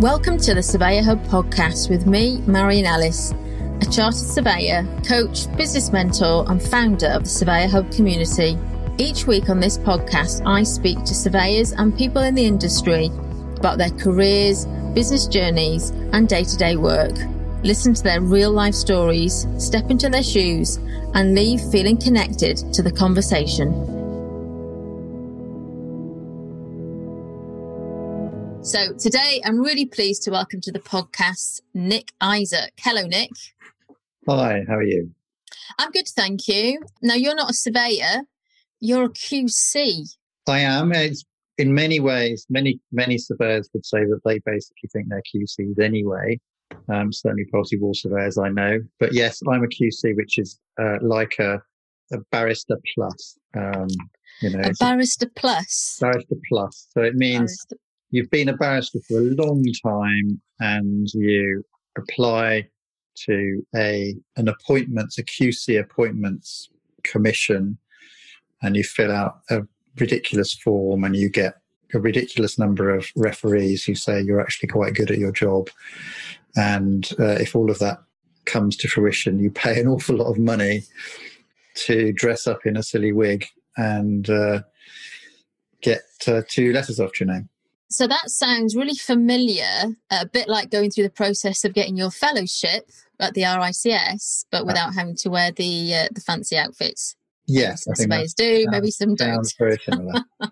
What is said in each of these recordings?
Welcome to the Surveyor Hub podcast with me, Marion Ellis, a chartered surveyor, coach, business mentor, and founder of the Surveyor Hub community. Each week on this podcast, I speak to surveyors and people in the industry about their careers, business journeys, and day to day work. Listen to their real life stories, step into their shoes, and leave feeling connected to the conversation. So today I'm really pleased to welcome to the podcast Nick Isaac. Hello, Nick. Hi, how are you? I'm good, thank you. Now, you're not a surveyor, you're a QC. I am. It's in many ways, many, many surveyors would say that they basically think they're QCs anyway. Um, certainly party wall surveyors I know. But yes, I'm a QC, which is uh, like a, a barrister plus. Um, you know, a barrister plus. Barrister plus. So it means barrister you've been a barrister for a long time and you apply to a an appointments, a QC appointments commission, and you fill out a ridiculous form and you get a ridiculous number of referees who say you're actually quite good at your job. And uh, if all of that comes to fruition, you pay an awful lot of money to dress up in a silly wig and uh, get uh, two letters after your name. So that sounds really familiar, a bit like going through the process of getting your fellowship at the RICS, but without having to wear the uh, the fancy outfits. Yes, some surveyors do, sounds, maybe some don't. Very similar.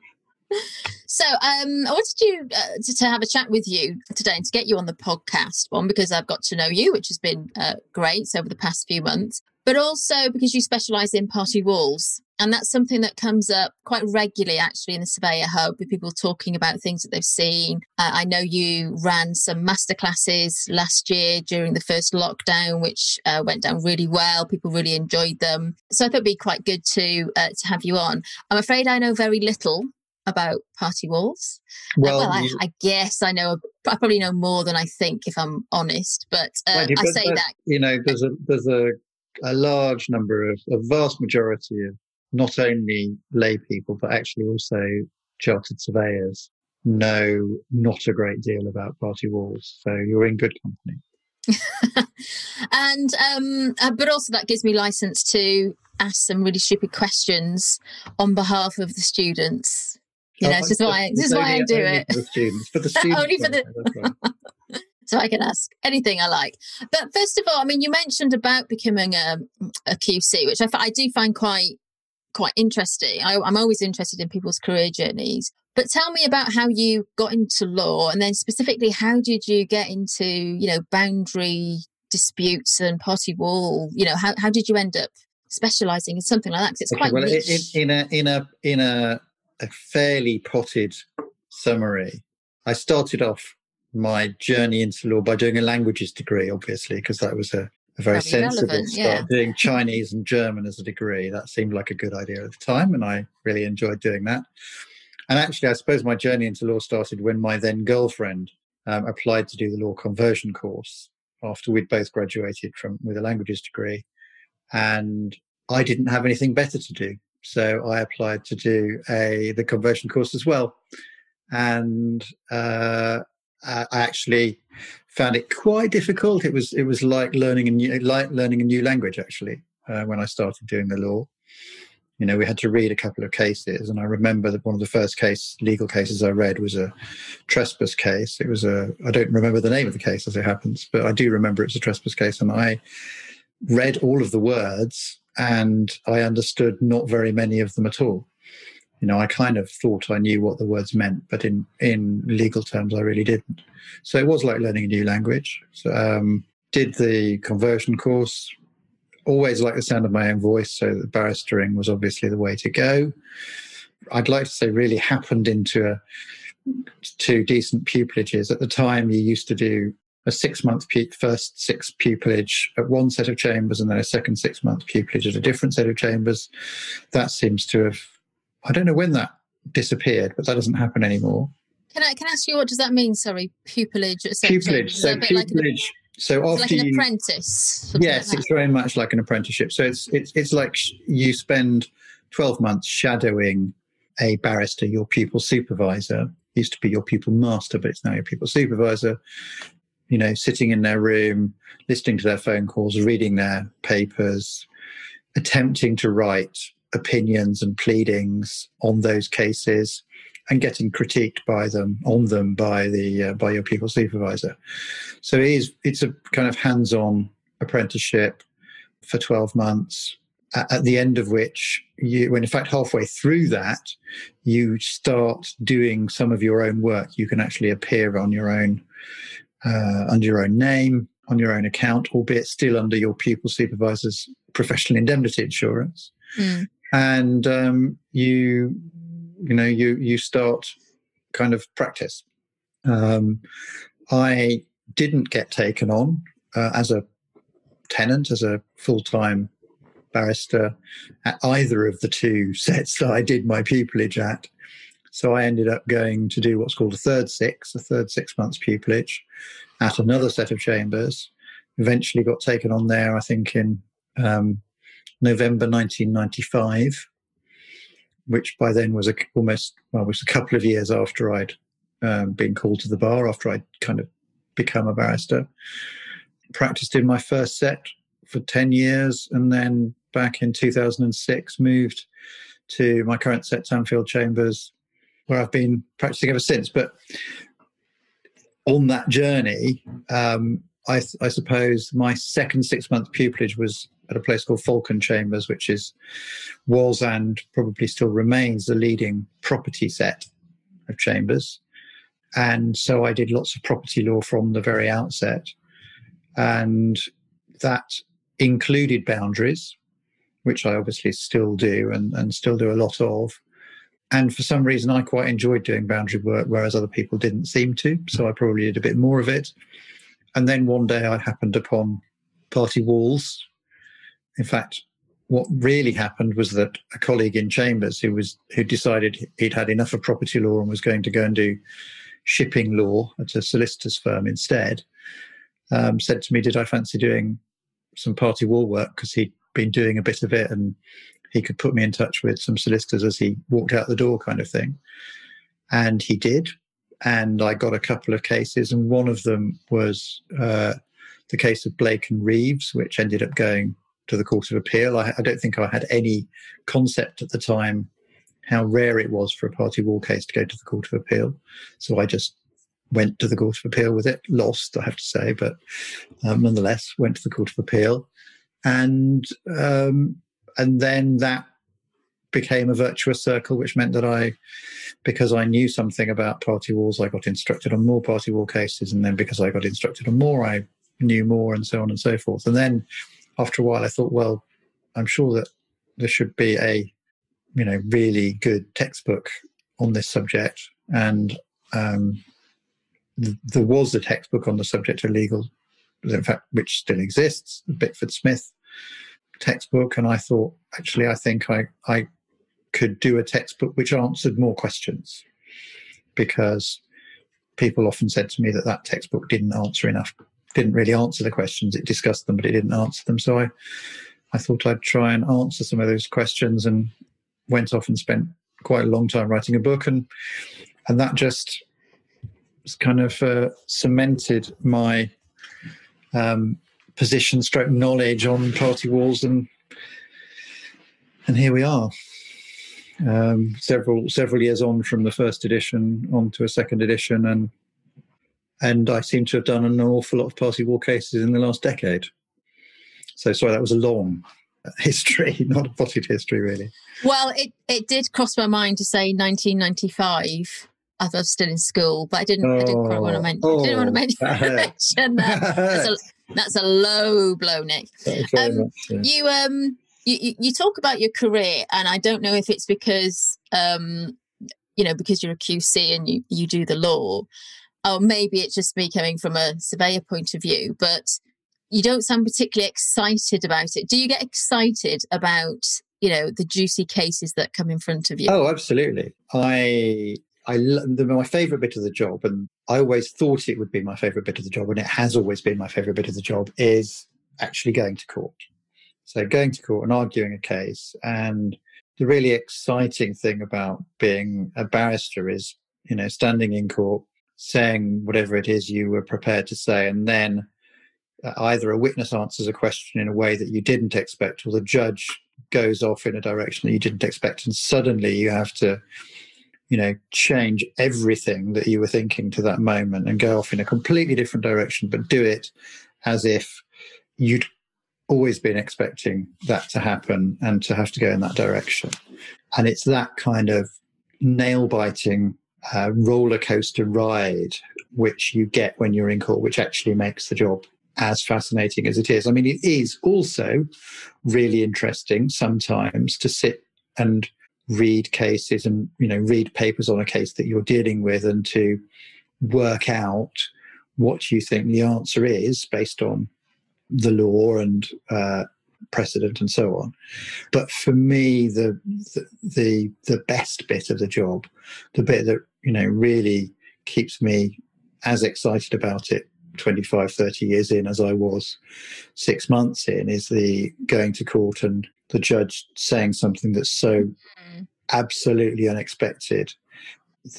so um, I wanted you uh, to, to, have a chat with you today and to get you on the podcast. One because I've got to know you, which has been uh, great over the past few months, but also because you specialise in party walls. And that's something that comes up quite regularly, actually, in the Surveyor Hub with people talking about things that they've seen. Uh, I know you ran some masterclasses last year during the first lockdown, which uh, went down really well. People really enjoyed them. So I thought it'd be quite good to uh, to have you on. I'm afraid I know very little about party walls. Uh, well, well I, I, guess I know. I probably know more than I think, if I'm honest. But uh, I say that you know, there's a there's a a large number of a vast majority of not only lay people, but actually also chartered surveyors know not a great deal about party walls. So you're in good company. and um, uh, but also that gives me license to ask some really stupid questions on behalf of the students. You know, oh, this is why this is why I do it. For the students, for the students, only for the. so I can ask anything I like. But first of all, I mean, you mentioned about becoming a, a QC, which I, I do find quite quite interesting. I, I'm always interested in people's career journeys. But tell me about how you got into law, and then specifically, how did you get into you know boundary disputes and party wall? You know, how how did you end up specialising in something like that? Because it's okay, quite well, in, in a in a in a, a fairly potted summary. I started off my journey into law by doing a languages degree, obviously, because that was a very sensible start. Yeah. Doing Chinese and German as a degree, that seemed like a good idea at the time, and I really enjoyed doing that. And actually, I suppose my journey into law started when my then girlfriend um, applied to do the law conversion course after we'd both graduated from with a languages degree, and I didn't have anything better to do, so I applied to do a the conversion course as well, and uh, I actually found it quite difficult. It was it was like learning a new like learning a new language actually uh, when I started doing the law. You know, we had to read a couple of cases, and I remember that one of the first case legal cases I read was a trespass case. It was a I don't remember the name of the case as it happens, but I do remember it was a trespass case, and I read all of the words and I understood not very many of them at all you know, I kind of thought I knew what the words meant, but in in legal terms, I really didn't. So it was like learning a new language. So um, did the conversion course. Always like the sound of my own voice, so the barristering was obviously the way to go. I'd like to say really happened into a, two decent pupilages. At the time, you used to do a six month pu- first six pupillage at one set of chambers and then a second six month pupillage at a different set of chambers. That seems to have I don't know when that disappeared, but that doesn't happen anymore. Can I can I ask you what does that mean? Sorry, pupillage. Pupillage. So pupillage. Like an, so after like an you, apprentice. Yes, like it's very much like an apprenticeship. So it's it's it's like you spend twelve months shadowing a barrister, your pupil supervisor, used to be your pupil master, but it's now your pupil supervisor. You know, sitting in their room, listening to their phone calls, reading their papers, attempting to write opinions and pleadings on those cases and getting critiqued by them on them by the uh, by your pupil supervisor. So it is it's a kind of hands-on apprenticeship for 12 months at the end of which you when in fact halfway through that you start doing some of your own work. You can actually appear on your own uh, under your own name on your own account albeit still under your pupil supervisor's professional indemnity insurance. Mm. And um, you you know you you start kind of practice um, i didn't get taken on uh, as a tenant as a full-time barrister at either of the two sets that I did my pupillage at. So I ended up going to do what's called a third six, a third six months pupillage at another set of chambers. Eventually got taken on there, I think, in um, November 1995, which by then was a, almost, well, was a couple of years after I'd um, been called to the bar, after I'd kind of become a barrister. Practiced in my first set for 10 years and then back in 2006, moved to my current set, Tanfield Chambers, where I've been practicing ever since. But on that journey, um, I, I, suppose my second six month pupillage was at a place called Falcon Chambers, which is was and probably still remains the leading property set of chambers. And so I did lots of property law from the very outset. And that included boundaries, which I obviously still do and, and still do a lot of. And for some reason, I quite enjoyed doing boundary work, whereas other people didn't seem to. So I probably did a bit more of it. And then one day I happened upon party walls. In fact, what really happened was that a colleague in Chambers who was who decided he'd had enough of property law and was going to go and do shipping law at a solicitor's firm instead, um, said to me, "Did I fancy doing some party wall work?" Because he'd been doing a bit of it and he could put me in touch with some solicitors as he walked out the door kind of thing and he did and i got a couple of cases and one of them was uh, the case of blake and reeves which ended up going to the court of appeal. I, I, don't think i had any concept at the time how rare it was for a party wall case to go to the court of appeal. So i just went to the court of appeal with it lost i have to say but um, nonetheless went to the court of appeal. And um, and then that became a virtuous circle, which meant that I, because I knew something about party walls, I got instructed on more party wall cases, and then because I got instructed on more, I knew more, and so on and so forth. And then after a while, I thought, well, I'm sure that there should be a, you know, really good textbook on this subject, and um, th- there was a textbook on the subject of legal, in fact, which still exists, the Bickford Smith textbook, and I thought, actually, I think I, I could do a textbook which answered more questions because people often said to me that that textbook didn't answer enough, didn't really answer the questions. It discussed them, but it didn't answer them. So I, I thought I'd try and answer some of those questions and went off and spent quite a long time writing a book. And, and that just kind of uh, cemented my um, position stroke knowledge on party walls and and here we are um, several several years on from the first edition onto a second edition and and I seem to have done an awful lot of party wall cases in the last decade so sorry that was a long history not a potted history really well it it did cross my mind to say 1995 I was still in school, but I didn't. Oh, I didn't quite want to mention. Oh, didn't want to mention that. That's a, that's a low blow, Nick. Um, much, yeah. You um you, you talk about your career, and I don't know if it's because um you know because you're a QC and you you do the law, or maybe it's just me coming from a surveyor point of view, but you don't sound particularly excited about it. Do you get excited about you know the juicy cases that come in front of you? Oh, absolutely. I I the, my favorite bit of the job, and I always thought it would be my favorite bit of the job, and it has always been my favorite bit of the job, is actually going to court. So going to court and arguing a case. And the really exciting thing about being a barrister is you know, standing in court, saying whatever it is you were prepared to say, and then uh, either a witness answers a question in a way that you didn't expect, or the judge goes off in a direction that you didn't expect, and suddenly you have to, you know, change everything that you were thinking to that moment and go off in a completely different direction, but do it as if you'd always been expecting that to happen and to have to go in that direction. And it's that kind of nail biting uh, roller coaster ride which you get when you're in court, which actually makes the job as fascinating as it is. I mean, it is also really interesting sometimes to sit and read cases and you know read papers on a case that you're dealing with and to work out what you think the answer is based on the law and uh, precedent and so on. But for me, the, the, the the best bit of the job, the bit that you know really keeps me as excited about it 25 30 years in as i was six months in is the going to court and the judge saying something that's so mm. absolutely unexpected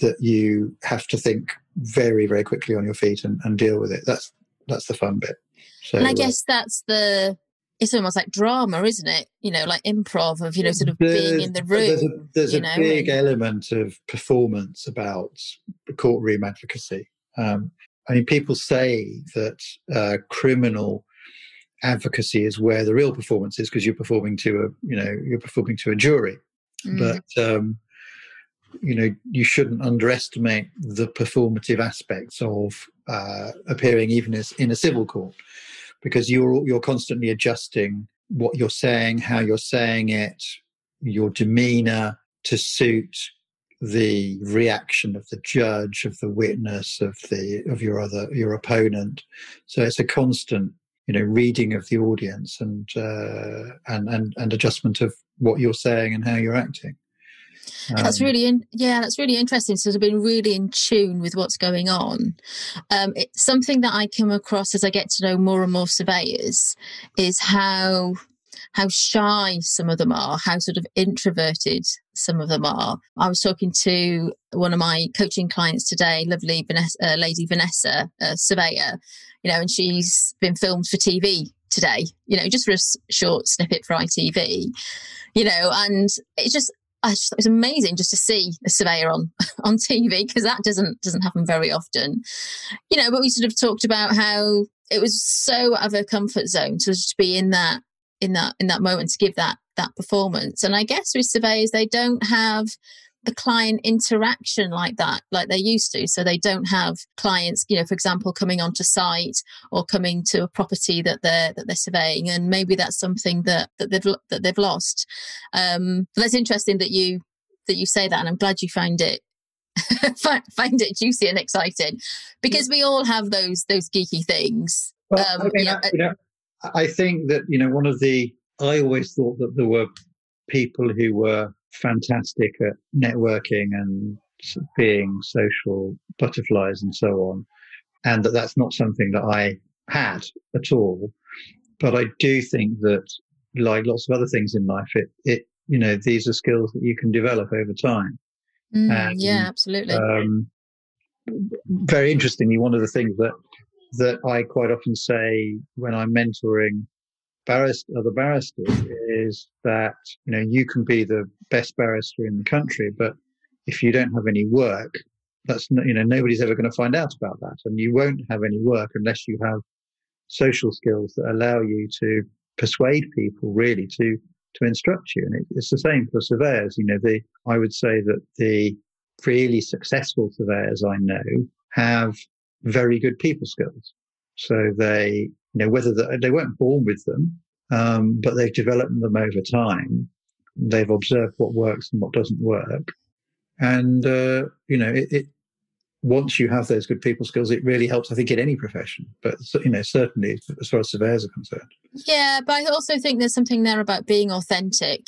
that you have to think very very quickly on your feet and, and deal with it that's that's the fun bit so, and i uh, guess uh, that's the it's almost like drama, isn't it? You know, like improv of you know, sort of being in the room. There's a, there's a know, big and... element of performance about courtroom advocacy. Um, I mean, people say that uh, criminal advocacy is where the real performance is because you're performing to a, you know, you're performing to a jury. Mm. But um, you know, you shouldn't underestimate the performative aspects of uh, appearing even as in a civil court because you're you're constantly adjusting what you're saying, how you're saying it, your demeanor to suit the reaction of the judge, of the witness, of the of your other your opponent. So it's a constant, you know, reading of the audience and uh, and and and adjustment of what you're saying and how you're acting. Um, that's really in, yeah, that's really interesting. So I've been really in tune with what's going on. Um, it's something that I come across as I get to know more and more surveyors is how how shy some of them are, how sort of introverted some of them are. I was talking to one of my coaching clients today, lovely Vanessa, uh, lady Vanessa, a surveyor, you know, and she's been filmed for TV today, you know, just for a short snippet for ITV, you know, and it's just I just, it was amazing just to see a surveyor on on TV because that doesn't doesn't happen very often, you know. But we sort of talked about how it was so out of a comfort zone to just be in that in that in that moment to give that that performance. And I guess with surveyors, they don't have the client interaction like that, like they used to. So they don't have clients, you know, for example, coming onto site or coming to a property that they're that they're surveying, and maybe that's something that that they've that they've lost. Um, that's interesting that you that you say that, and I'm glad you find it find it juicy and exciting because we all have those those geeky things. Well, um, I, mean, yeah, I, you know, I think that you know one of the I always thought that there were people who were fantastic at networking and being social butterflies and so on, and that that's not something that I had at all. But I do think that, like lots of other things in life, it it you know these are skills that you can develop over time. Mm, and, yeah, absolutely. Um, very interestingly, one of the things that that I quite often say when I'm mentoring barrister, other barristers is that you know you can be the best barrister in the country, but if you don't have any work, that's you know nobody's ever going to find out about that, and you won't have any work unless you have social skills that allow you to persuade people really to to instruct you. And it, it's the same for surveyors. You know, the I would say that the really successful surveyors I know have very good people skills. So they, you know, whether the, they weren't born with them, um, but they've developed them over time. They've observed what works and what doesn't work. And, uh, you know, it, it, once you have those good people skills, it really helps, I think, in any profession, but, you know, certainly as far as surveyors are concerned. Yeah, but I also think there's something there about being authentic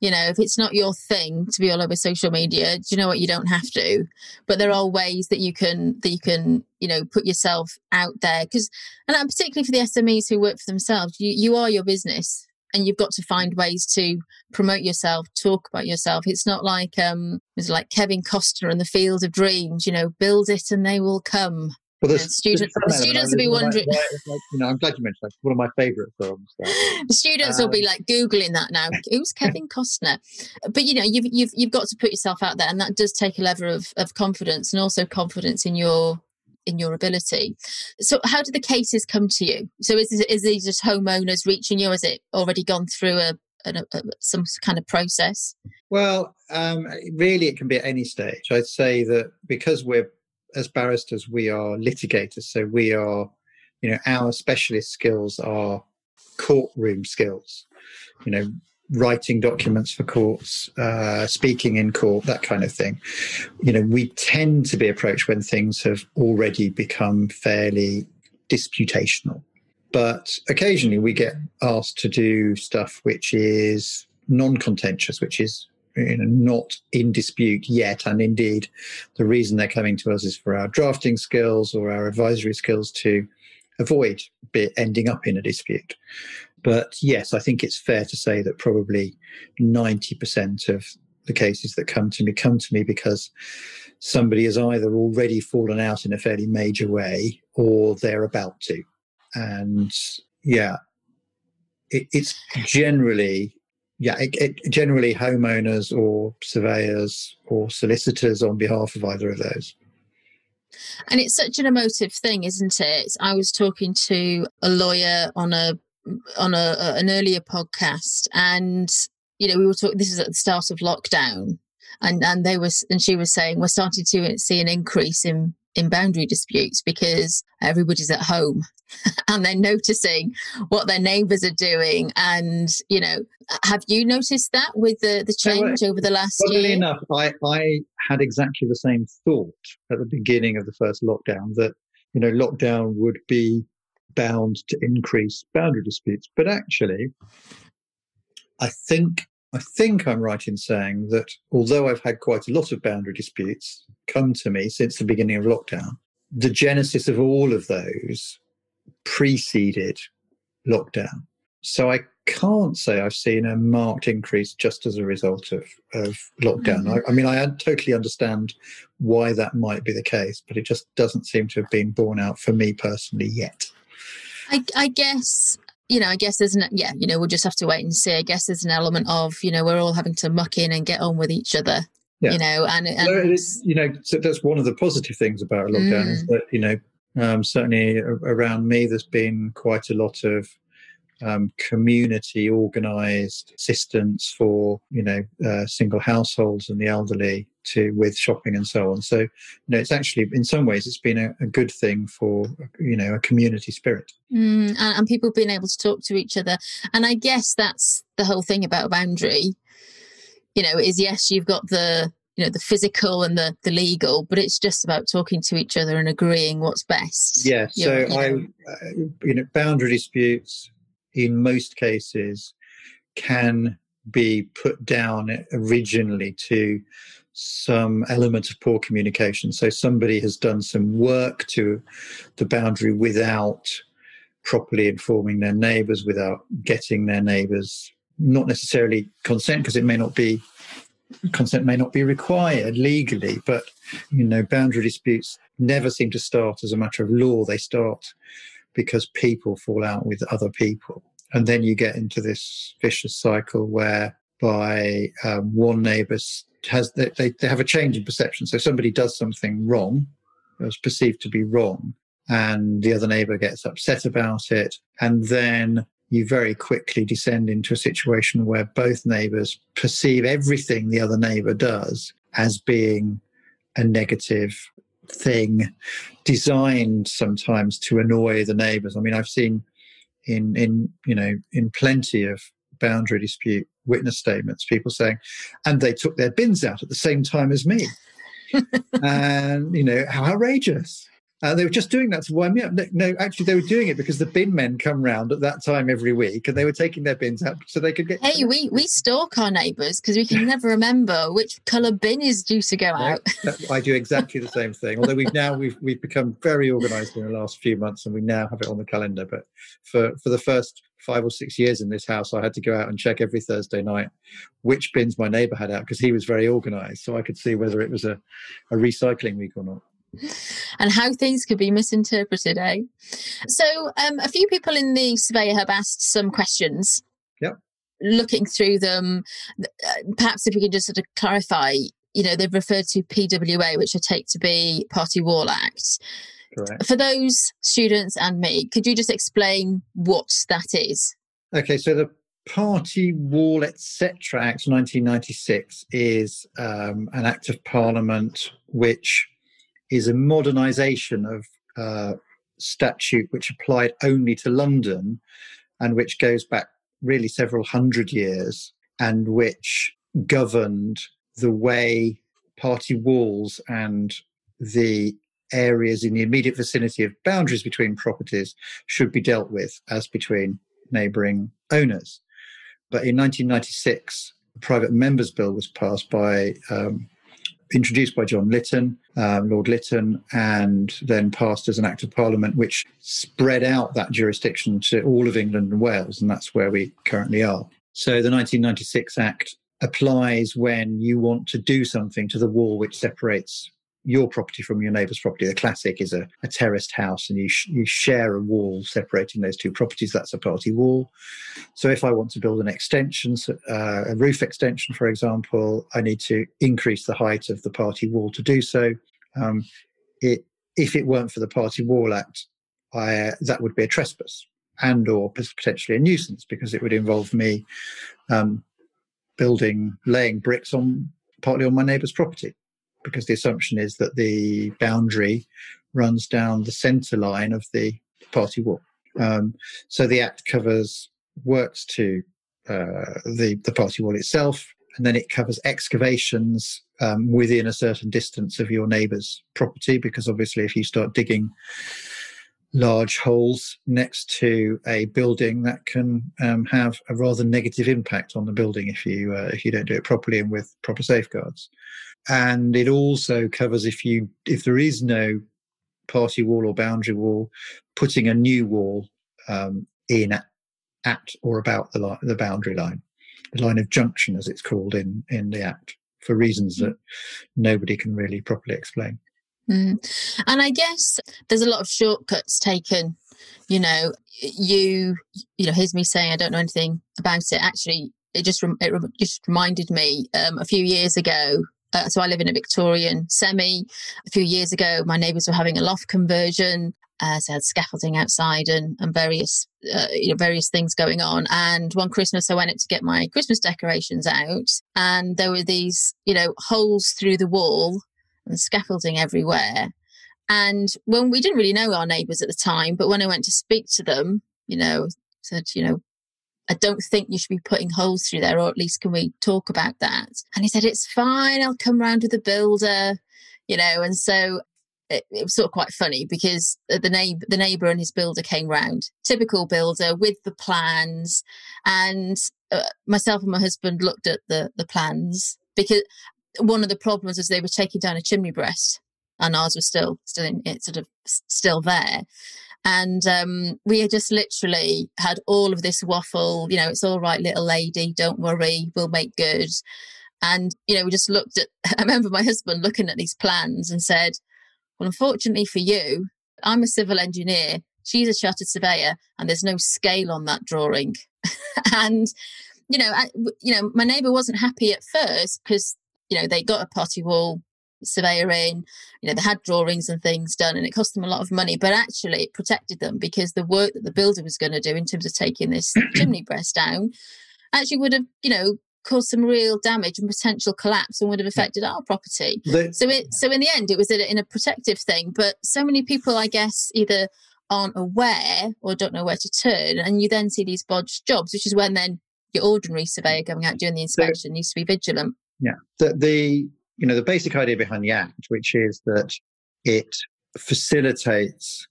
you know if it's not your thing to be all over social media do you know what you don't have to but there are ways that you can that you can you know put yourself out there because and particularly for the smes who work for themselves you you are your business and you've got to find ways to promote yourself, talk about yourself. It's not like um, it's like Kevin Costner and the Field of Dreams. You know, build it and they will come. Well, the students, the students will be wondering. Like, you know, I'm glad you mentioned that. One of my favourite films. the students um, will be um, like googling that now. Who's Kevin Costner? But you know, you've you've you've got to put yourself out there, and that does take a level of of confidence, and also confidence in your in your ability. So, how do the cases come to you? So, is is these just homeowners reaching you? Has it already gone through a, a, a some kind of process? Well, um, really, it can be at any stage. I'd say that because we're as barristers, we are litigators, so we are, you know, our specialist skills are courtroom skills. You know, writing documents for courts, uh, speaking in court, that kind of thing. You know, we tend to be approached when things have already become fairly disputational. But occasionally we get asked to do stuff which is non contentious, which is you know, not in dispute yet. And indeed, the reason they're coming to us is for our drafting skills or our advisory skills to avoid ending up in a dispute. But yes, I think it's fair to say that probably 90% of the cases that come to me come to me because somebody has either already fallen out in a fairly major way or they're about to. And yeah, it, it's generally yeah, it, it, generally homeowners or surveyors or solicitors on behalf of either of those. And it's such an emotive thing, isn't it? I was talking to a lawyer on a on a, an earlier podcast, and you know we were talking. This is at the start of lockdown, and and they was and she was saying we're starting to see an increase in in boundary disputes because everybody's at home and they're noticing what their neighbors are doing and you know have you noticed that with the the change over the last year enough i i had exactly the same thought at the beginning of the first lockdown that you know lockdown would be bound to increase boundary disputes. But actually, I think I think I'm right in saying that although I've had quite a lot of boundary disputes come to me since the beginning of lockdown, the genesis of all of those preceded lockdown. So I can't say I've seen a marked increase just as a result of, of lockdown. Mm-hmm. I, I, mean, I totally understand why that might be the case, but it just doesn't seem to have been borne out for me personally yet. I, I guess you know, I guess there's an yeah, you know, we'll just have to wait and see. I guess there's an element of you know we're all having to muck in and get on with each other. Yeah. You know, and, and you know, so that's one of the positive things about lockdown mm. is that you know, um, certainly around me, there's been quite a lot of um, community organized assistance for you know uh, single households and the elderly to with shopping and so on. So you know it's actually in some ways it's been a, a good thing for you know a community spirit. Mm, and, and people being able to talk to each other. And i guess that's the whole thing about a boundary. You know is yes you've got the you know the physical and the the legal but it's just about talking to each other and agreeing what's best. Yeah so you know, i uh, you know boundary disputes in most cases can be put down originally to some element of poor communication. So somebody has done some work to the boundary without properly informing their neighbours, without getting their neighbours, not necessarily consent, because it may not be consent may not be required legally, but you know, boundary disputes never seem to start as a matter of law. They start because people fall out with other people. And then you get into this vicious cycle where by um, one neighbor has they, they, they have a change in perception. So somebody does something wrong, it was perceived to be wrong, and the other neighbor gets upset about it. And then you very quickly descend into a situation where both neighbors perceive everything the other neighbor does as being a negative thing designed sometimes to annoy the neighbors. I mean, I've seen in in you know in plenty of boundary dispute witness statements people saying and they took their bins out at the same time as me and you know how outrageous uh, they were just doing that to wind me up. No, no, actually, they were doing it because the bin men come round at that time every week, and they were taking their bins out so they could get. Hey, we we stalk our neighbours because we can never remember which colour bin is due to go out. I do exactly the same thing. Although we've now we've we've become very organised in the last few months, and we now have it on the calendar. But for for the first five or six years in this house, I had to go out and check every Thursday night which bins my neighbour had out because he was very organised, so I could see whether it was a, a recycling week or not. And how things could be misinterpreted, eh? So, um, a few people in the surveyor have asked some questions. Yep. Looking through them, uh, perhaps if we could just sort of clarify, you know, they've referred to PWA, which I take to be Party Wall Act. Correct. For those students and me, could you just explain what that is? Okay, so the Party Wall Etc. Act 1996 is um, an act of parliament which is a modernisation of uh, statute which applied only to London and which goes back really several hundred years and which governed the way party walls and the areas in the immediate vicinity of boundaries between properties should be dealt with as between neighbouring owners. But in 1996, the Private Members Bill was passed by, um, introduced by John Lytton, um, Lord Lytton, and then passed as an Act of Parliament, which spread out that jurisdiction to all of England and Wales, and that's where we currently are. So the 1996 Act applies when you want to do something to the wall which separates your property from your neighbour's property. The classic is a, a terraced house, and you sh- you share a wall separating those two properties. That's a party wall. So if I want to build an extension, uh, a roof extension, for example, I need to increase the height of the party wall to do so. Um, it if it weren't for the Party Wall Act, I, that would be a trespass and or potentially a nuisance because it would involve me um, building, laying bricks on partly on my neighbour's property because the assumption is that the boundary runs down the centre line of the party wall. Um, so the Act covers works to uh, the the party wall itself, and then it covers excavations um, within a certain distance of your neighbour's property. Because obviously, if you start digging large holes next to a building, that can um, have a rather negative impact on the building if you uh, if you don't do it properly and with proper safeguards and it also covers if you if there is no party wall or boundary wall, putting a new wall um, in at, at, or about the the boundary line, the line of junction as it's called in in the Act, for reasons that nobody can really properly explain. Mm. And I guess there's a lot of shortcuts taken. You know, you you know, here's me saying I don't know anything about it. Actually, it just it just reminded me um, a few years ago uh, so I live in a Victorian semi. A few years ago, my neighbours were having a loft conversion. Uh, so had scaffolding outside and, and various uh, you know various things going on. And one Christmas, I went up to get my Christmas decorations out, and there were these you know holes through the wall and scaffolding everywhere. And when we didn't really know our neighbours at the time, but when I went to speak to them, you know, said, you know, I don't think you should be putting holes through there, or at least can we talk about that? And he said, It's fine, I'll come round with the builder, you know, and so it, it, was sort of quite funny because the neighbor, the neighbor and his builder came round, typical builder with the plans, and uh, myself and my husband looked at the the plans because one of the problems was they were taking down a chimney breast, and ours was still still in it, sort of still there, and um, we just literally had all of this waffle, you know, it's all right, little lady, don't worry, we'll make good. And, you know, we just looked at, I remember my husband looking at these plans and said, well, unfortunately for you, I'm a civil engineer, she's a chartered surveyor, and there's no scale on that drawing. and, you know, I, you know, my neighbour wasn't happy at first because, you know, they got a party wall surveyor in you know they had drawings and things done and it cost them a lot of money but actually it protected them because the work that the builder was going to do in terms of taking this chimney breast down actually would have you know caused some real damage and potential collapse and would have affected our property. So it so in the end it was in a protective thing but so many people i guess either aren't aware or don't know where to turn and you then see these bodged jobs which is when then your ordinary surveyor going out doing the inspection needs to be vigilant yeah the, the you know, the basic idea behind the Act, which is that it facilitates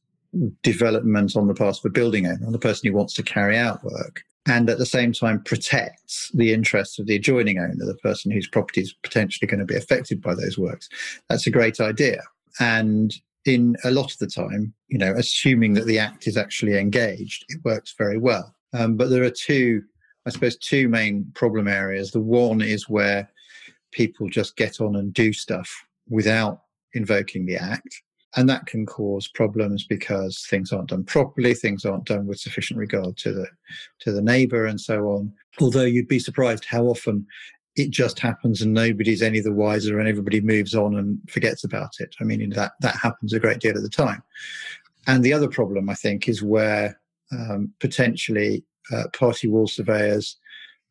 development on the part of a building owner, on the person who wants to carry out work, and at the same time protects the interests of the adjoining owner, the person whose property is potentially going to be affected by those works. That's a great idea. And in a lot of the time, you know, assuming that the act is actually engaged, it works very well. Um, but there are two, I suppose, two main problem areas. The one is where people just get on and do stuff without invoking the act. And that can cause problems because things aren't done properly, things aren't done with sufficient regard to the to the neighbour and so on. Although you'd be surprised how often it just happens and nobody's any the wiser and everybody moves on and forgets about it. I mean that that happens a great deal of the time. And the other problem I think is where um, potentially uh, party wall surveyors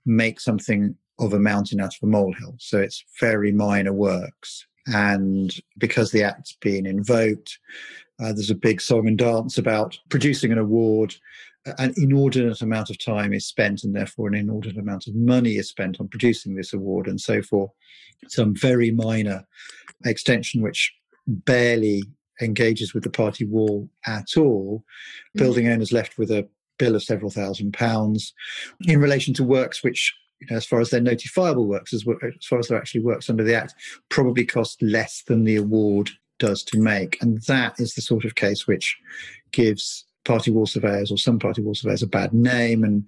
make something of a mountain out of a molehill. So it's very minor works. And because the act's been invoked, uh, there's a big song and dance about producing an award. An inordinate amount of time is spent, and therefore an inordinate amount of money is spent on producing this award. And so for some very minor extension, which barely engages with the party wall at all, mm. building owners left with a bill of several thousand pounds in relation to works which you know, as far as they're notifiable works, as, as far as they're actually works under the Act, probably cost less than the award does to make. And that is the sort of case which gives party wall surveyors or some party wall surveyors a bad name and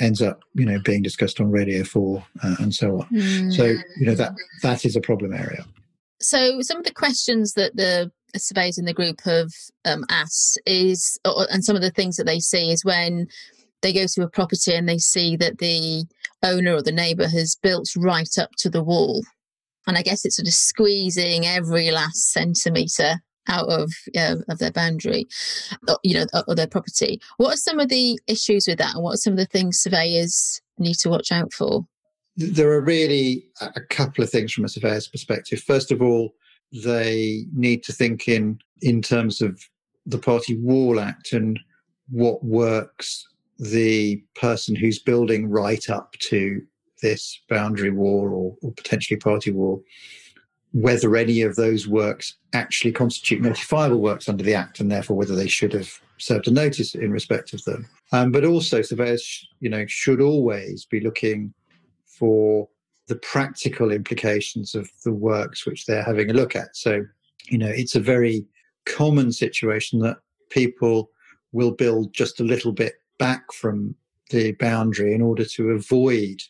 ends up, you know, being discussed on Radio 4 uh, and so on. Mm. So, you know, that that is a problem area. So some of the questions that the surveyors in the group have um, asked is, or, and some of the things that they see is when they go to a property and they see that the owner or the neighbour has built right up to the wall. And I guess it's sort of squeezing every last centimetre out of uh, of their boundary, you know, or their property. What are some of the issues with that, and what are some of the things surveyors need to watch out for? There are really a couple of things from a surveyor's perspective. First of all, they need to think in in terms of the Party Wall Act and what works the person who's building right up to this boundary wall or, or, potentially party wall, whether any of those works actually constitute notifiable works under the Act, and therefore whether they should have served a notice in respect of them. Um, but also, surveyors, you know, should always be looking for the practical implications of the works which they're having a look at. So, you know, it's a very common situation that people will build just a little bit back from the boundary in order to avoid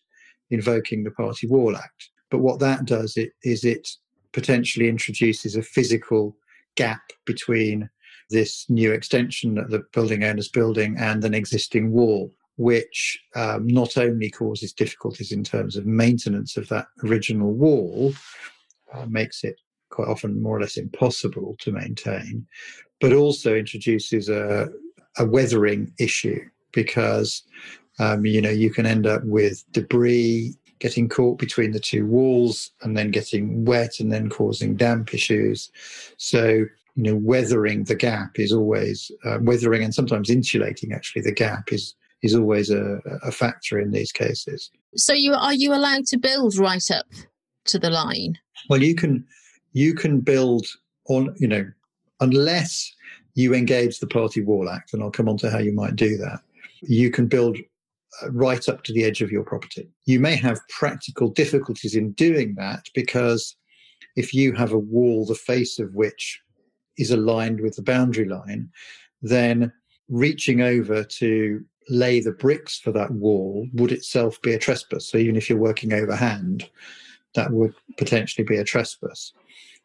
invoking the Party Wall Act. But what that does it, is it potentially introduces a physical gap between this new extension that the building owner's building and an existing wall, which um, not only causes difficulties in terms of maintenance of that original wall, uh, makes it quite often more or less impossible to maintain, but also introduces a, a weathering issue because um, you know you can end up with debris getting caught between the two walls and then getting wet and then causing damp issues. So you know weathering the gap is always uh, weathering and sometimes insulating actually the gap is is always a, a factor in these cases. So you are you allowed to build right up to the line? Well, you can you can build on you know unless you engage the Party Wall Act, and I'll come on to how you might do that you can build uh, right up to the edge of your property. You may have practical difficulties in doing that because if you have a wall, the face of which is aligned with the boundary line, then reaching over to lay the bricks for that wall would itself be a trespass. So even if you're working overhand, that would potentially be a trespass.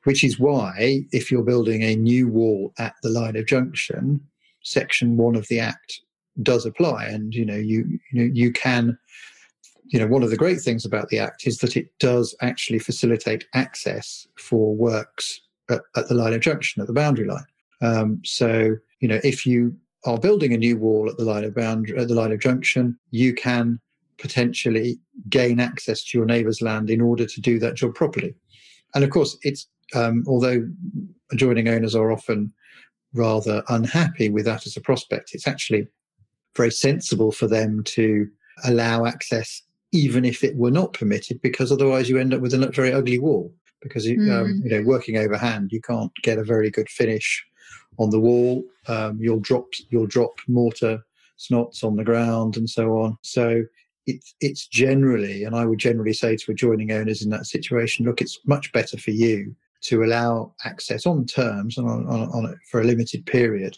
Which is why, if you're building a new wall at the line of junction, section one of the Act does apply. And you know you you know you can you know one of the great things about the act is that it does actually facilitate access for works at, at the line of junction at the boundary line. Um, so you know if you are building a new wall at the line of boundary at the line of junction you can potentially gain access to your neighbour's land in order to do that job properly. And of course it's um, although adjoining owners are often rather unhappy with that as a prospect it's actually very sensible for them to allow access, even if it were not permitted, because otherwise you end up with a very ugly wall. Because you, mm. um, you know, working overhand, you can't get a very good finish on the wall. Um, you'll drop you'll drop mortar snots on the ground and so on. So it's it's generally, and I would generally say to adjoining owners in that situation, look, it's much better for you to allow access on terms and on, on, on for a limited period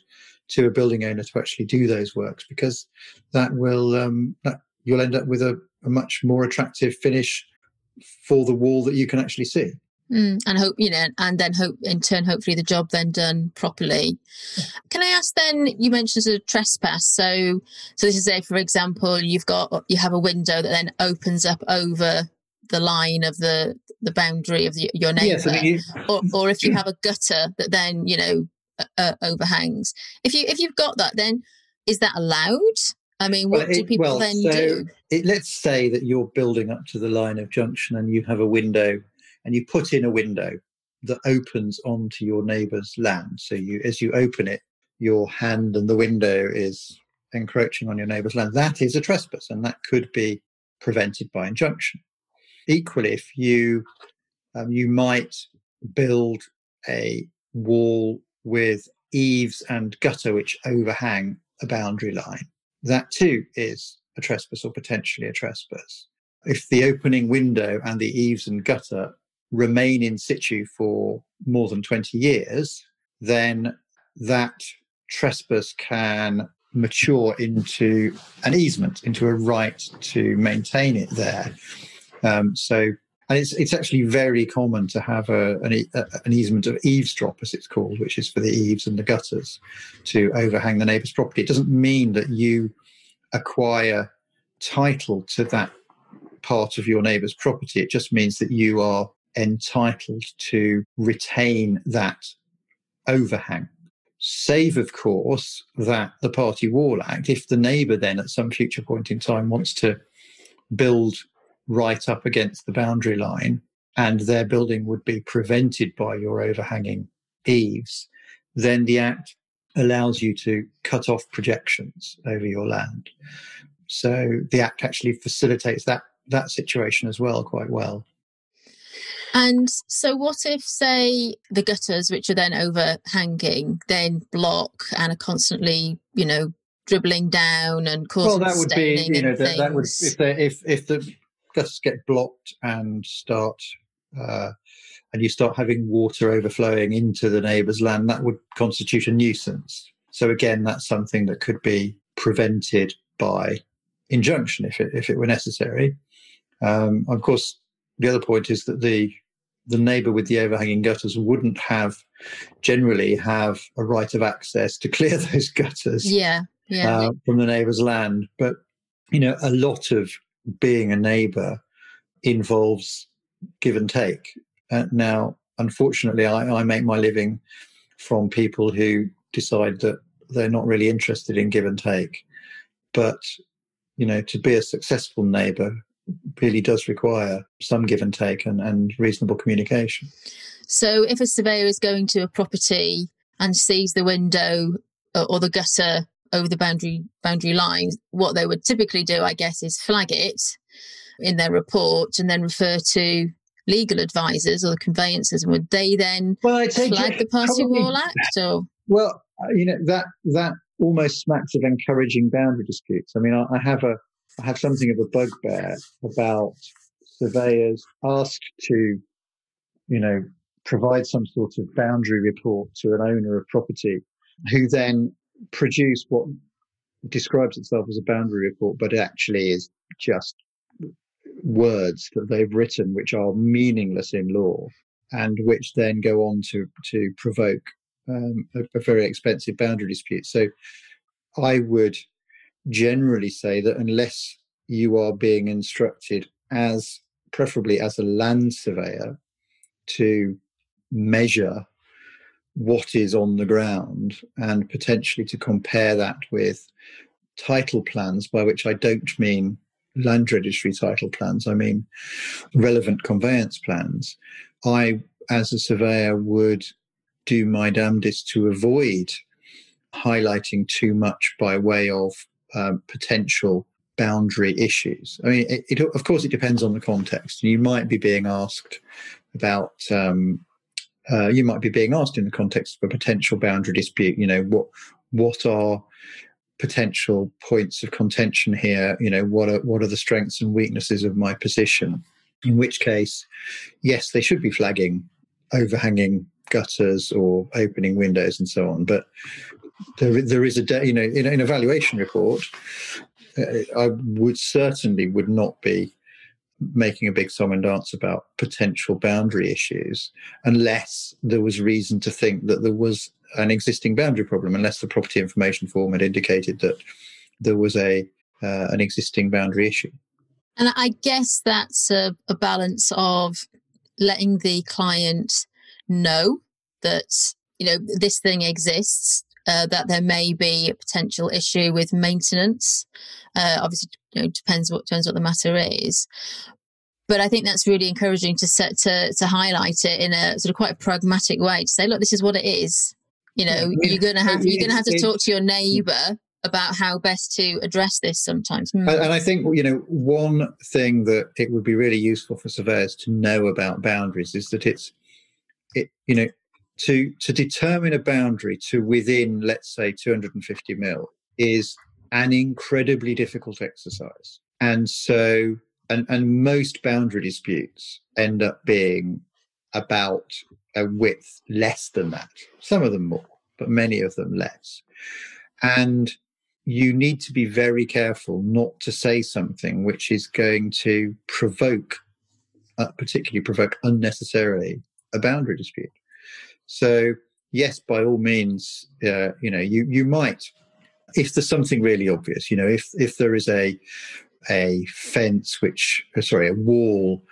to a building owner to actually do those works because that will um, that you'll end up with a, a much more attractive finish for the wall that you can actually see. Mm, and hope you know, and then hope in turn, hopefully the job then done properly. Can I ask then? You mentioned a trespass, so so this is a for example, you've got you have a window that then opens up over the line of the the boundary of the, your neighbour, yes, I mean, or or if you have a gutter that then you know uh, overhangs. If you if you've got that, then is that allowed? I mean, what well, do people well, then so do? It, let's say that you're building up to the line of junction and you have a window and you put in a window that opens onto your neighbour's land. So you, as you open it, your hand and the window is encroaching on your neighbour's land. That is a trespass, and that could be prevented by injunction. Equally, if you um, you might build a wall with eaves and gutter which overhang a boundary line, that too is a trespass or potentially a trespass. If the opening window and the eaves and gutter remain in situ for more than 20 years, then that trespass can mature into an easement, into a right to maintain it there. Um, so, and it's it's actually very common to have a, an, a, an, easement of eavesdrop, as it's called, which is for the eaves and the gutters to overhang the neighbour's property. It doesn't mean that you acquire title to that part of your neighbour's property. It just means that you are entitled to retain that overhang. Save, of course, that the Party Wall Act, if the neighbour then at some future point in time wants to build right up against the boundary line and their building would be prevented by your overhanging eaves, then the Act allows you to cut off projections over your land. So the Act actually facilitates that that situation as well quite well. And so, what if, say, the gutters, which are then overhanging, then block and are constantly, you know, dribbling down and causing well, that would be, you know, that, that, would if if if the gutters get blocked and start. Uh, and you start having water overflowing into the neighbour's land, that would constitute a nuisance. So again, that's something that could be prevented by injunction if it if it were necessary. Um, of course, the other point is that the the neighbour with the overhanging gutters wouldn't have generally have a right of access to clear those gutters yeah, yeah. Uh, from the neighbour's land. But you know, a lot of being a neighbour involves give and take. Uh, now, unfortunately, I, I make my living from people who decide that they're not really interested in give and take. But you know, to be a successful neighbour really does require some give and take and, and reasonable communication. So, if a surveyor is going to a property and sees the window uh, or the gutter over the boundary boundary lines, what they would typically do, I guess, is flag it in their report and then refer to legal advisors or the conveyancers. And would they then well, I flag the Party probably, Wall Act? Or well, uh, you know that that almost smacks of encouraging boundary disputes. I mean, I, I have a I have something of a bugbear about surveyors asked to, you know, provide some sort of boundary report to an owner of property who then produce what describes itself as a boundary report, but actually is just words that they've written which are meaningless in law and which then go on to to provoke um, a, a very expensive boundary dispute. So I would generally say that unless you are being instructed as preferably as a land surveyor to measure what is on the ground and potentially to compare that with title plans, by which I don't mean land registry title plans, I mean relevant conveyance plans. I, as a surveyor, would do my damnedest to avoid highlighting too much by way of um, potential boundary issues. I mean, it, it, of course, it depends on the context. And you might be being asked about, um, uh, you might be being asked in the context of a potential boundary dispute. You know, what what are potential points of contention here? You know, what are what are the strengths and weaknesses of my position? In which case, yes, they should be flagging overhanging gutters or opening windows and so on. But there, there is a, you know, in an evaluation report, uh, I would certainly would not be making a big song and dance about potential boundary issues unless there was reason to think that there was an existing boundary problem, unless the property information form had indicated that there was a uh, an existing boundary issue. And I guess that's a, a balance of letting the client know that you know this thing exists uh, that there may be a potential issue with maintenance uh, obviously you know, depends what depends what the matter is but I think that's really encouraging to set to to highlight it in a sort of quite a pragmatic way to say, look, this is what it is. You know, yeah, you're gonna have you're gonna have to talk to your neighbour about how best to address this sometimes. Mm. And I think you know one thing that it would be really useful for surveyors to know about boundaries is that it's it you know to to determine a boundary to within let's say 250 mil is an incredibly difficult exercise. And so and, and most boundary disputes end up being about a width less than that. Some of them more, but many of them less. And you need to be very careful not to say something which is going to provoke, uh, particularly provoke unnecessarily, a boundary dispute. So, yes, by all means, uh, you know, you you might, if there's something really obvious, you know, if if there is a a fence which uh, sorry a wall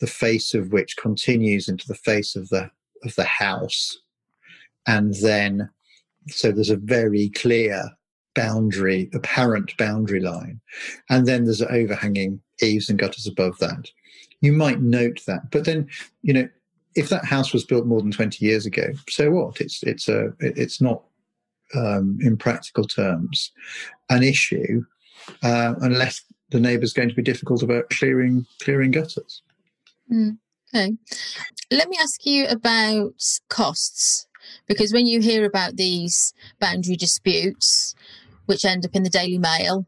the face of which continues into the face of the of the house and then so there's a very clear boundary apparent boundary line and then there's an overhanging eaves and gutters above that. You might note that but then you know if that house was built more than 20 years ago so what? It's it's a it's not um, in practical terms an issue uh, unless the neighbour's going to be difficult about clearing clearing gutters. Mm, okay, let me ask you about costs because when you hear about these boundary disputes, which end up in the Daily Mail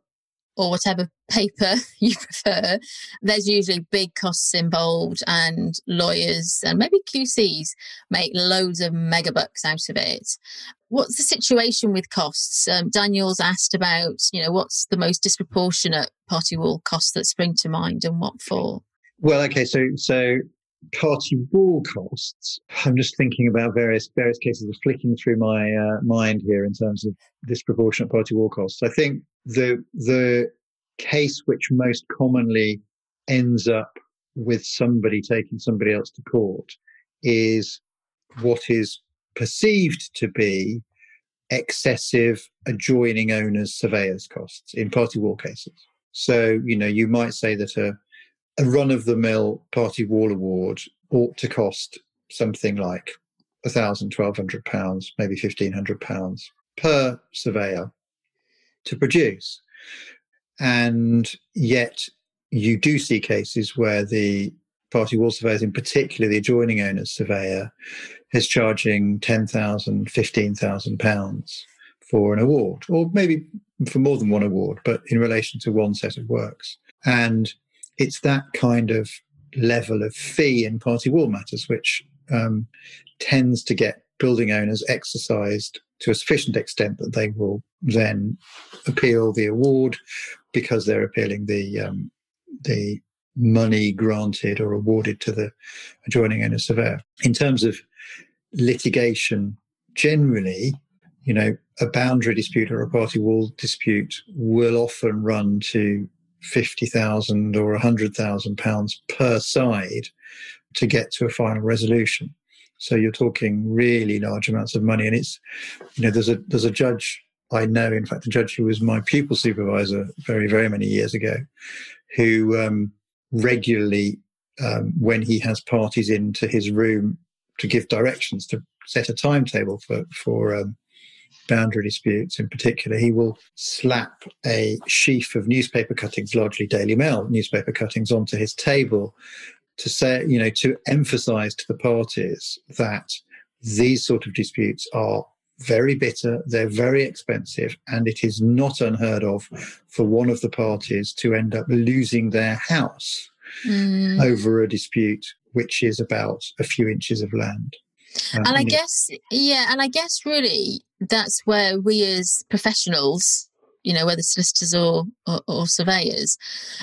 or whatever paper you prefer, there's usually big costs involved, and lawyers and maybe QCs make loads of megabucks out of it. What's the situation with costs? Um, Daniel's asked about, you know, what's the most disproportionate party wall costs that spring to mind and what for? Well, okay, so so party wall costs. I'm just thinking about various various cases of flicking through my uh, mind here in terms of disproportionate party wall costs. I think the the case which most commonly ends up with somebody taking somebody else to court is what is perceived to be excessive adjoining owners surveyors costs in party wall cases. So, you know, you might say that a, a run of the mill party wall award ought to cost something like a thousand, twelve hundred pounds, maybe fifteen hundred pounds per surveyor to produce. And yet you do see cases where the party wall surveyors, in particular the adjoining owner's surveyor, is charging 10,000, 15,000 pounds for an award, or maybe for more than one award, but in relation to one set of works. And it's that kind of level of fee in party wall matters which um, tends to get building owners exercised to a sufficient extent that they will then appeal the award because they're appealing the um, the money granted or awarded to the adjoining owner surveyor. In terms of litigation generally, you know, a boundary dispute or a party wall dispute will often run to fifty thousand or a hundred thousand pounds per side to get to a final resolution. So you're talking really large amounts of money, and it's, you know, there's a there's a judge I know, in fact, the judge who was my pupil supervisor very very many years ago, who um, regularly, um, when he has parties into his room to give directions to set a timetable for for um, boundary disputes in particular, he will slap a sheaf of newspaper cuttings, largely Daily Mail newspaper cuttings, onto his table to say, you know, to emphasize to the parties that these sort of disputes are very bitter, they're very expensive, and it is not unheard of for one of the parties to end up losing their house mm. over a dispute which is about a few inches of land. Um, and I guess, yeah, and I guess really that's where we as professionals, you know, whether solicitors or, or, or surveyors,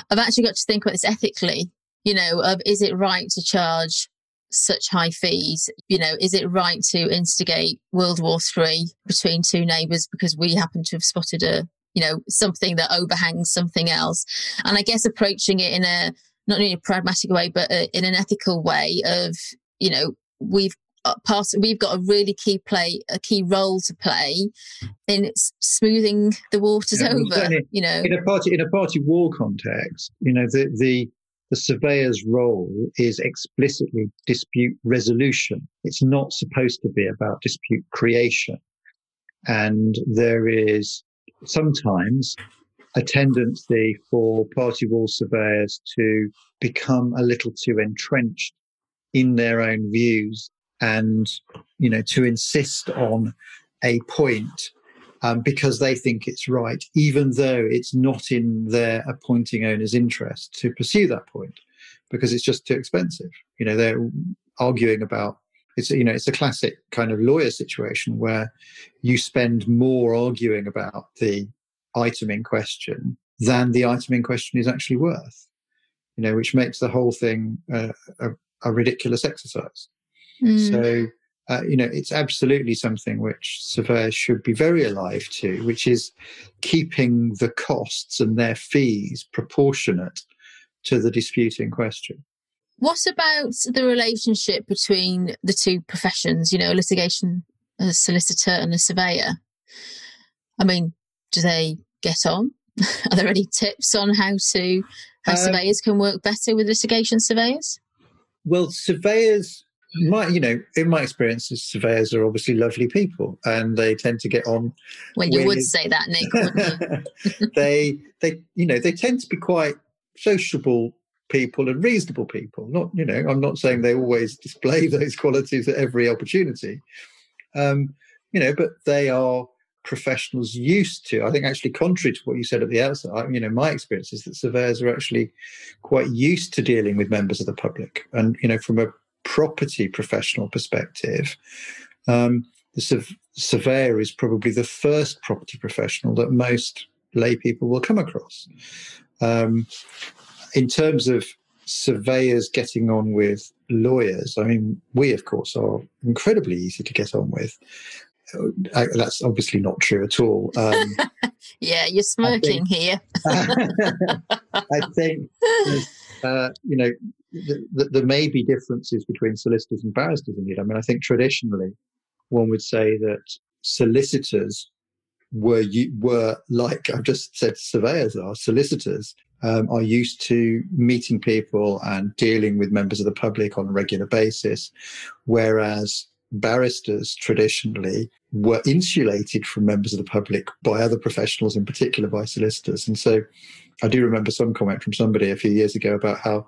have actually got to think about this ethically. You know, of is it right to charge such high fees? You know, is it right to instigate World War Three between two neighbours because we happen to have spotted a, you know, something that overhangs something else? And I guess approaching it in a not only a pragmatic way, but a, in an ethical way of, you know, we've uh, part we've got a really key play a key role to play in smoothing the waters Yeah, over you know in a party in a party war context, you know, the the the surveyor's role is explicitly dispute resolution. It's not supposed to be about dispute creation. And there is sometimes a tendency for party wall surveyors to become a little too entrenched in their own views and, you know, to insist on a point um, because they think it's right, even though it's not in their appointing owner's interest to pursue that point because it's just too expensive. You know, they're arguing about it's you know it's a classic kind of lawyer situation where you spend more arguing about the item in question than the item in question is actually worth. You know, which makes the whole thing uh, a, a ridiculous exercise. Mm. So, uh, you know, it's absolutely something which surveyors should be very alive to, which is keeping the costs and their fees proportionate to the dispute in question. what about the relationship between the two professions you know a litigation a solicitor and a surveyor? I mean do they get on? Are there any tips on how to how Uh, surveyors can work better with litigation surveyors? Well, surveyors, my you know, in my experience, surveyors are obviously lovely people, and they tend to get on well you would say that nick they they you know they tend to be quite sociable people and reasonable people. Not you know i'm not saying they always display those qualities at every opportunity. Um you know but they are professionals used to i think actually contrary to what you said at the outset I, you know my experience is that surveyors are actually quite used to dealing with members of the public. And you know from a property professional perspective um the sur- surveyor is probably the first property professional that most lay people will come across. Um, in terms of surveyors getting on with lawyers, I mean, we, of course, are incredibly easy to get on with. Uh, that's obviously not true at all. Um, yeah you're smirking here I think, uh, you know, th- th- there may be differences between solicitors and barristers indeed. I mean, I think traditionally one would say that solicitors were u- were like I've just said surveyors are solicitors um, are used to meeting people and dealing with members of the public on a regular basis, whereas barristers traditionally were insulated from members of the public by other professionals, in particular by solicitors. And so I do remember some comment from somebody a few years ago about how,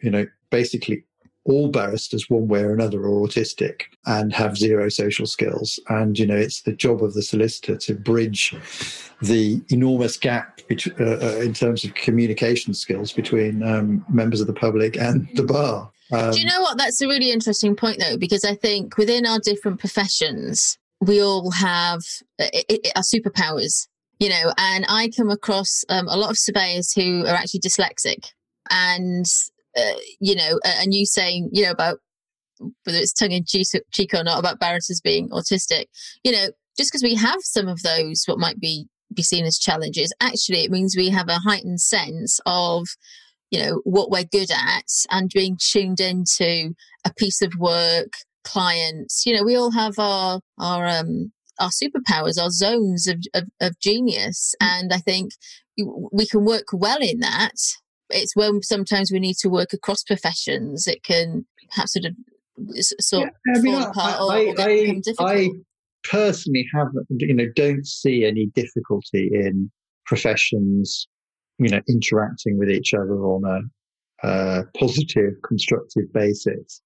you know, basically all barristers, one way or another, are autistic and have zero social skills. And, you know, it's the job of the solicitor to bridge the enormous gap uh, uh, in terms of communication skills between um, members of the public and the bar. Um, Do you know what? That's a really interesting point, though, because I think within our different professions, we all have uh, i i our superpowers, you know, and I come across um, a lot of surveyors who are actually dyslexic. And, uh, you know, and you saying, you know, about whether it's tongue in cheek or not about barristers being autistic, you know, just because we have some of those, what might be be seen as challenges, actually, it means we have a heightened sense of you know what we're good at and being tuned into a piece of work clients. You know we all have our our um our superpowers our zones of, of, of genius. And i think we can work well in that it's when sometimes we need to work across professions it can perhaps sort of sort Yeah, I mean, fall I- apart or, I- or I- become difficult. I personally have you know don't see any difficulty in professions you know interacting with each other on a, uh positive constructive basis.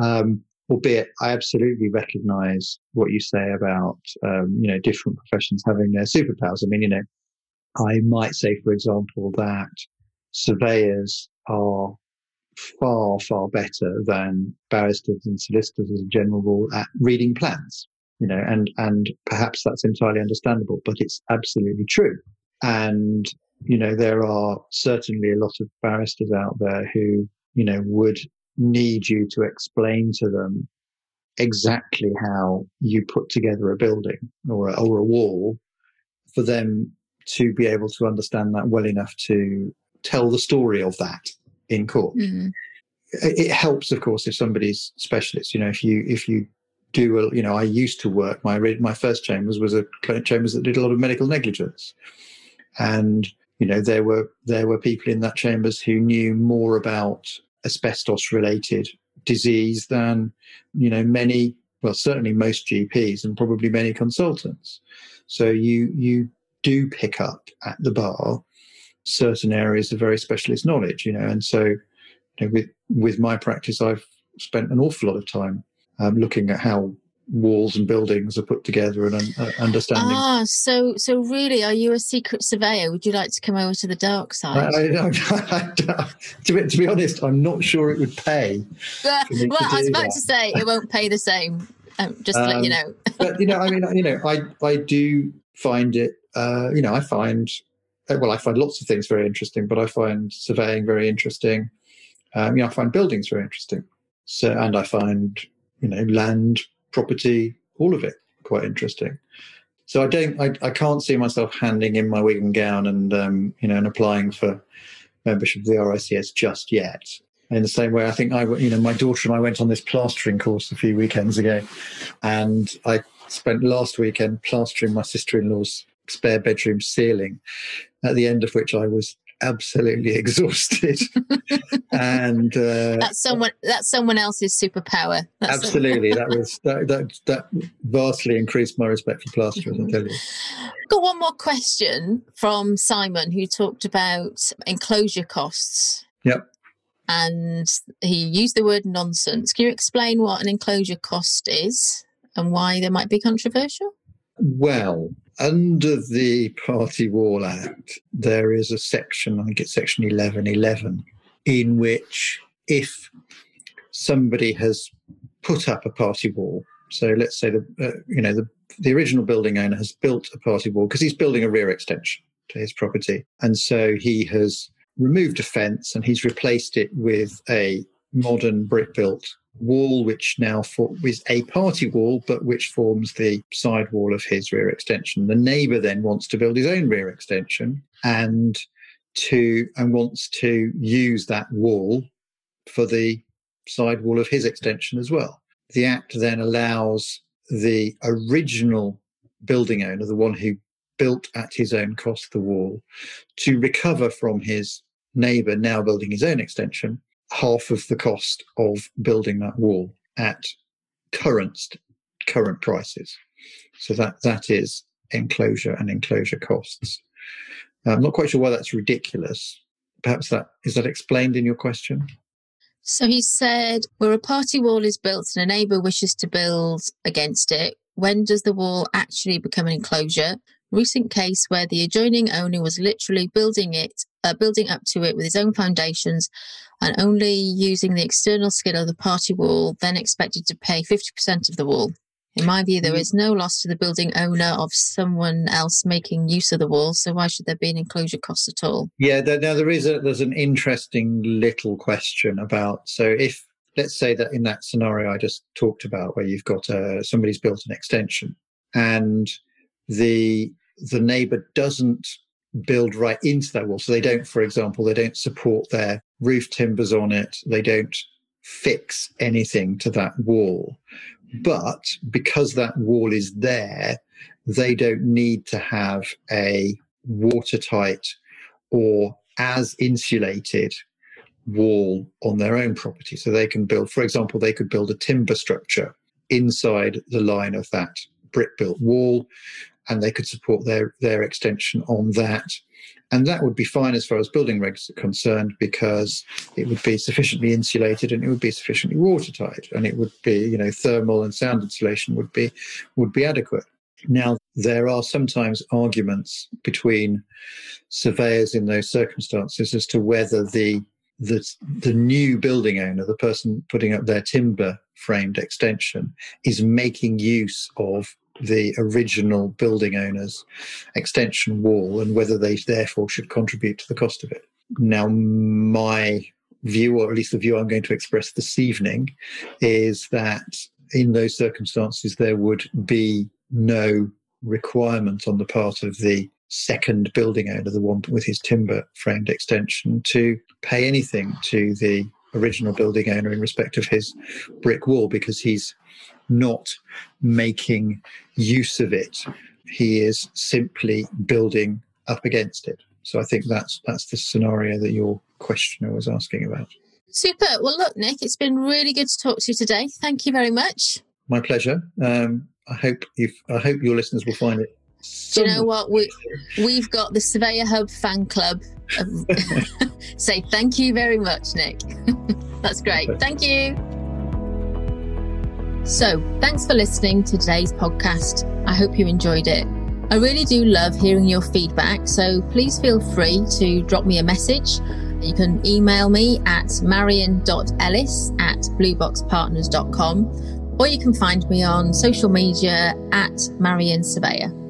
Um albeit i absolutely recognize what you say about um you know different professions having their superpowers. I mean you know i might say for example that surveyors are far, far better than barristers and solicitors as a general rule at reading plans. You know, and, and perhaps that's entirely understandable, but it's absolutely true. And, you know, there are certainly a lot of barristers out there who, you know, would need you to explain to them exactly how you put together a building or a, or a wall for them to be able to understand that well enough to tell the story of that in court. Mm-hmm. It helps, of course, if somebody's specialist. You know, if you if you do a, you know, I used to work my my first chambers was a chambers that did a lot of medical negligence, and you know there were there were people in that chambers who knew more about asbestos related disease than you know many well certainly most gps and probably many consultants so you you do pick up at the bar certain areas of very specialist knowledge you know and so you know, with with my practice i've spent an awful lot of time um, looking at how walls and buildings are put together and uh, understanding. Ah, so so really, are you a secret surveyor? Would you like to come over to the dark side? I, I, I, to, be, to, be, honest, I'm not sure it would pay. well, I was about that. to say it won't pay the same. Um, just to um, let you um, know. but you know, I mean, you know, I I do find it. Uh, you know, I find well, I find lots of things very interesting, but I find surveying very interesting. Um, you know, I find buildings very interesting. So, and I find you know land property, all of it quite interesting. So I don't, I, I can't see myself handing in my wig and gown and um, you know and applying for membership of the RICS just yet. In the same way, I think I, you know, my daughter and I went on this plastering course a few weekends ago, and I spent last weekend plastering my sister-in-law's spare bedroom ceiling. At the end of which I was absolutely exhausted. And uh, that's someone that's someone else's superpower. That's absolutely. That was that, that that vastly increased my respect for plasterers i tell you. Got one more question from simon who talked about enclosure costs. Yep. And he used the word nonsense. Can you explain what an enclosure cost is and why they might be controversial? Well under the Party Wall Act, there is a section, I think it's section 1111, in which if somebody has put up a party wall, so let's say the uh, you know the the original building owner has built a party wall because he's building a rear extension to his property, and so he has removed a fence and he's replaced it with a modern brick built wall, which now for, is a party wall, but which forms the side wall of his rear extension. The neighbour then wants to build his own rear extension and to and wants to use that wall for the side wall of his extension as well. The act then allows the original building owner, the one who built at his own cost the wall, to recover from his neighbour now building his own extension half of the cost of building that wall at current current prices. So that that is enclosure and enclosure costs. Uh, I'm not quite sure why that's ridiculous. Perhaps that is that explained in your question. So he said, where a party wall is built and a neighbour wishes to build against it, when does the wall actually become an enclosure? Recent case where the adjoining owner was literally building it, uh, building up to it with his own foundations and only using the external skin of the party wall, then expected to pay 50% of the wall. In my view, there mm. no loss to the building owner of someone else making use of the wall, so why should there be an enclosure cost at all? Yeah, there, now there is a, there's an interesting little question about so if let's say that in that scenario I just talked about, where you've got uh, somebody's built an extension and the the neighbour doesn't build right into that wall, so they don't, for example, they don't support their roof timbers on it, they don't fix anything to that wall. But because that wall is there, they don't need to have a watertight or as insulated wall on their own property. So they can build, for example, they could build a timber structure inside the line of that brick built wall and they could support their, their extension on that and that would be fine as far as building regs are concerned because it would be sufficiently insulated and it would be sufficiently watertight and it would be, you know, thermal and sound insulation would be would be adequate. Now, there are sometimes arguments between surveyors in those circumstances as to whether the the, the new building owner, the person putting up their timber framed extension, is making use of the original building owner's extension wall and whether they therefore should contribute to the cost of it. Now, my view, or at least the view I'm going to express this evening, is that in those circumstances, there would be no requirement on the part of the second building owner, the one with his timber framed extension, to pay anything to the original building owner in respect of his brick wall because he's not making use of it. He is simply building up against it. So I think that's that's the scenario that your questioner was asking about. Super. Well, look, Nick, it's been really good to talk to you today. Thank you very much. My pleasure. Um, I hope you I hope your listeners will find it. Do you know what we we've got the Surveyor Hub fan club. Say thank you very much, Nick. That's great. Thank you. So, thanks for listening to today's podcast. I hope you enjoyed it. I really do love hearing your feedback, so please feel free to drop me a message. You can email me at marion.ellis at blueboxpartners.com or you can find me on social media at Marion Surveyor.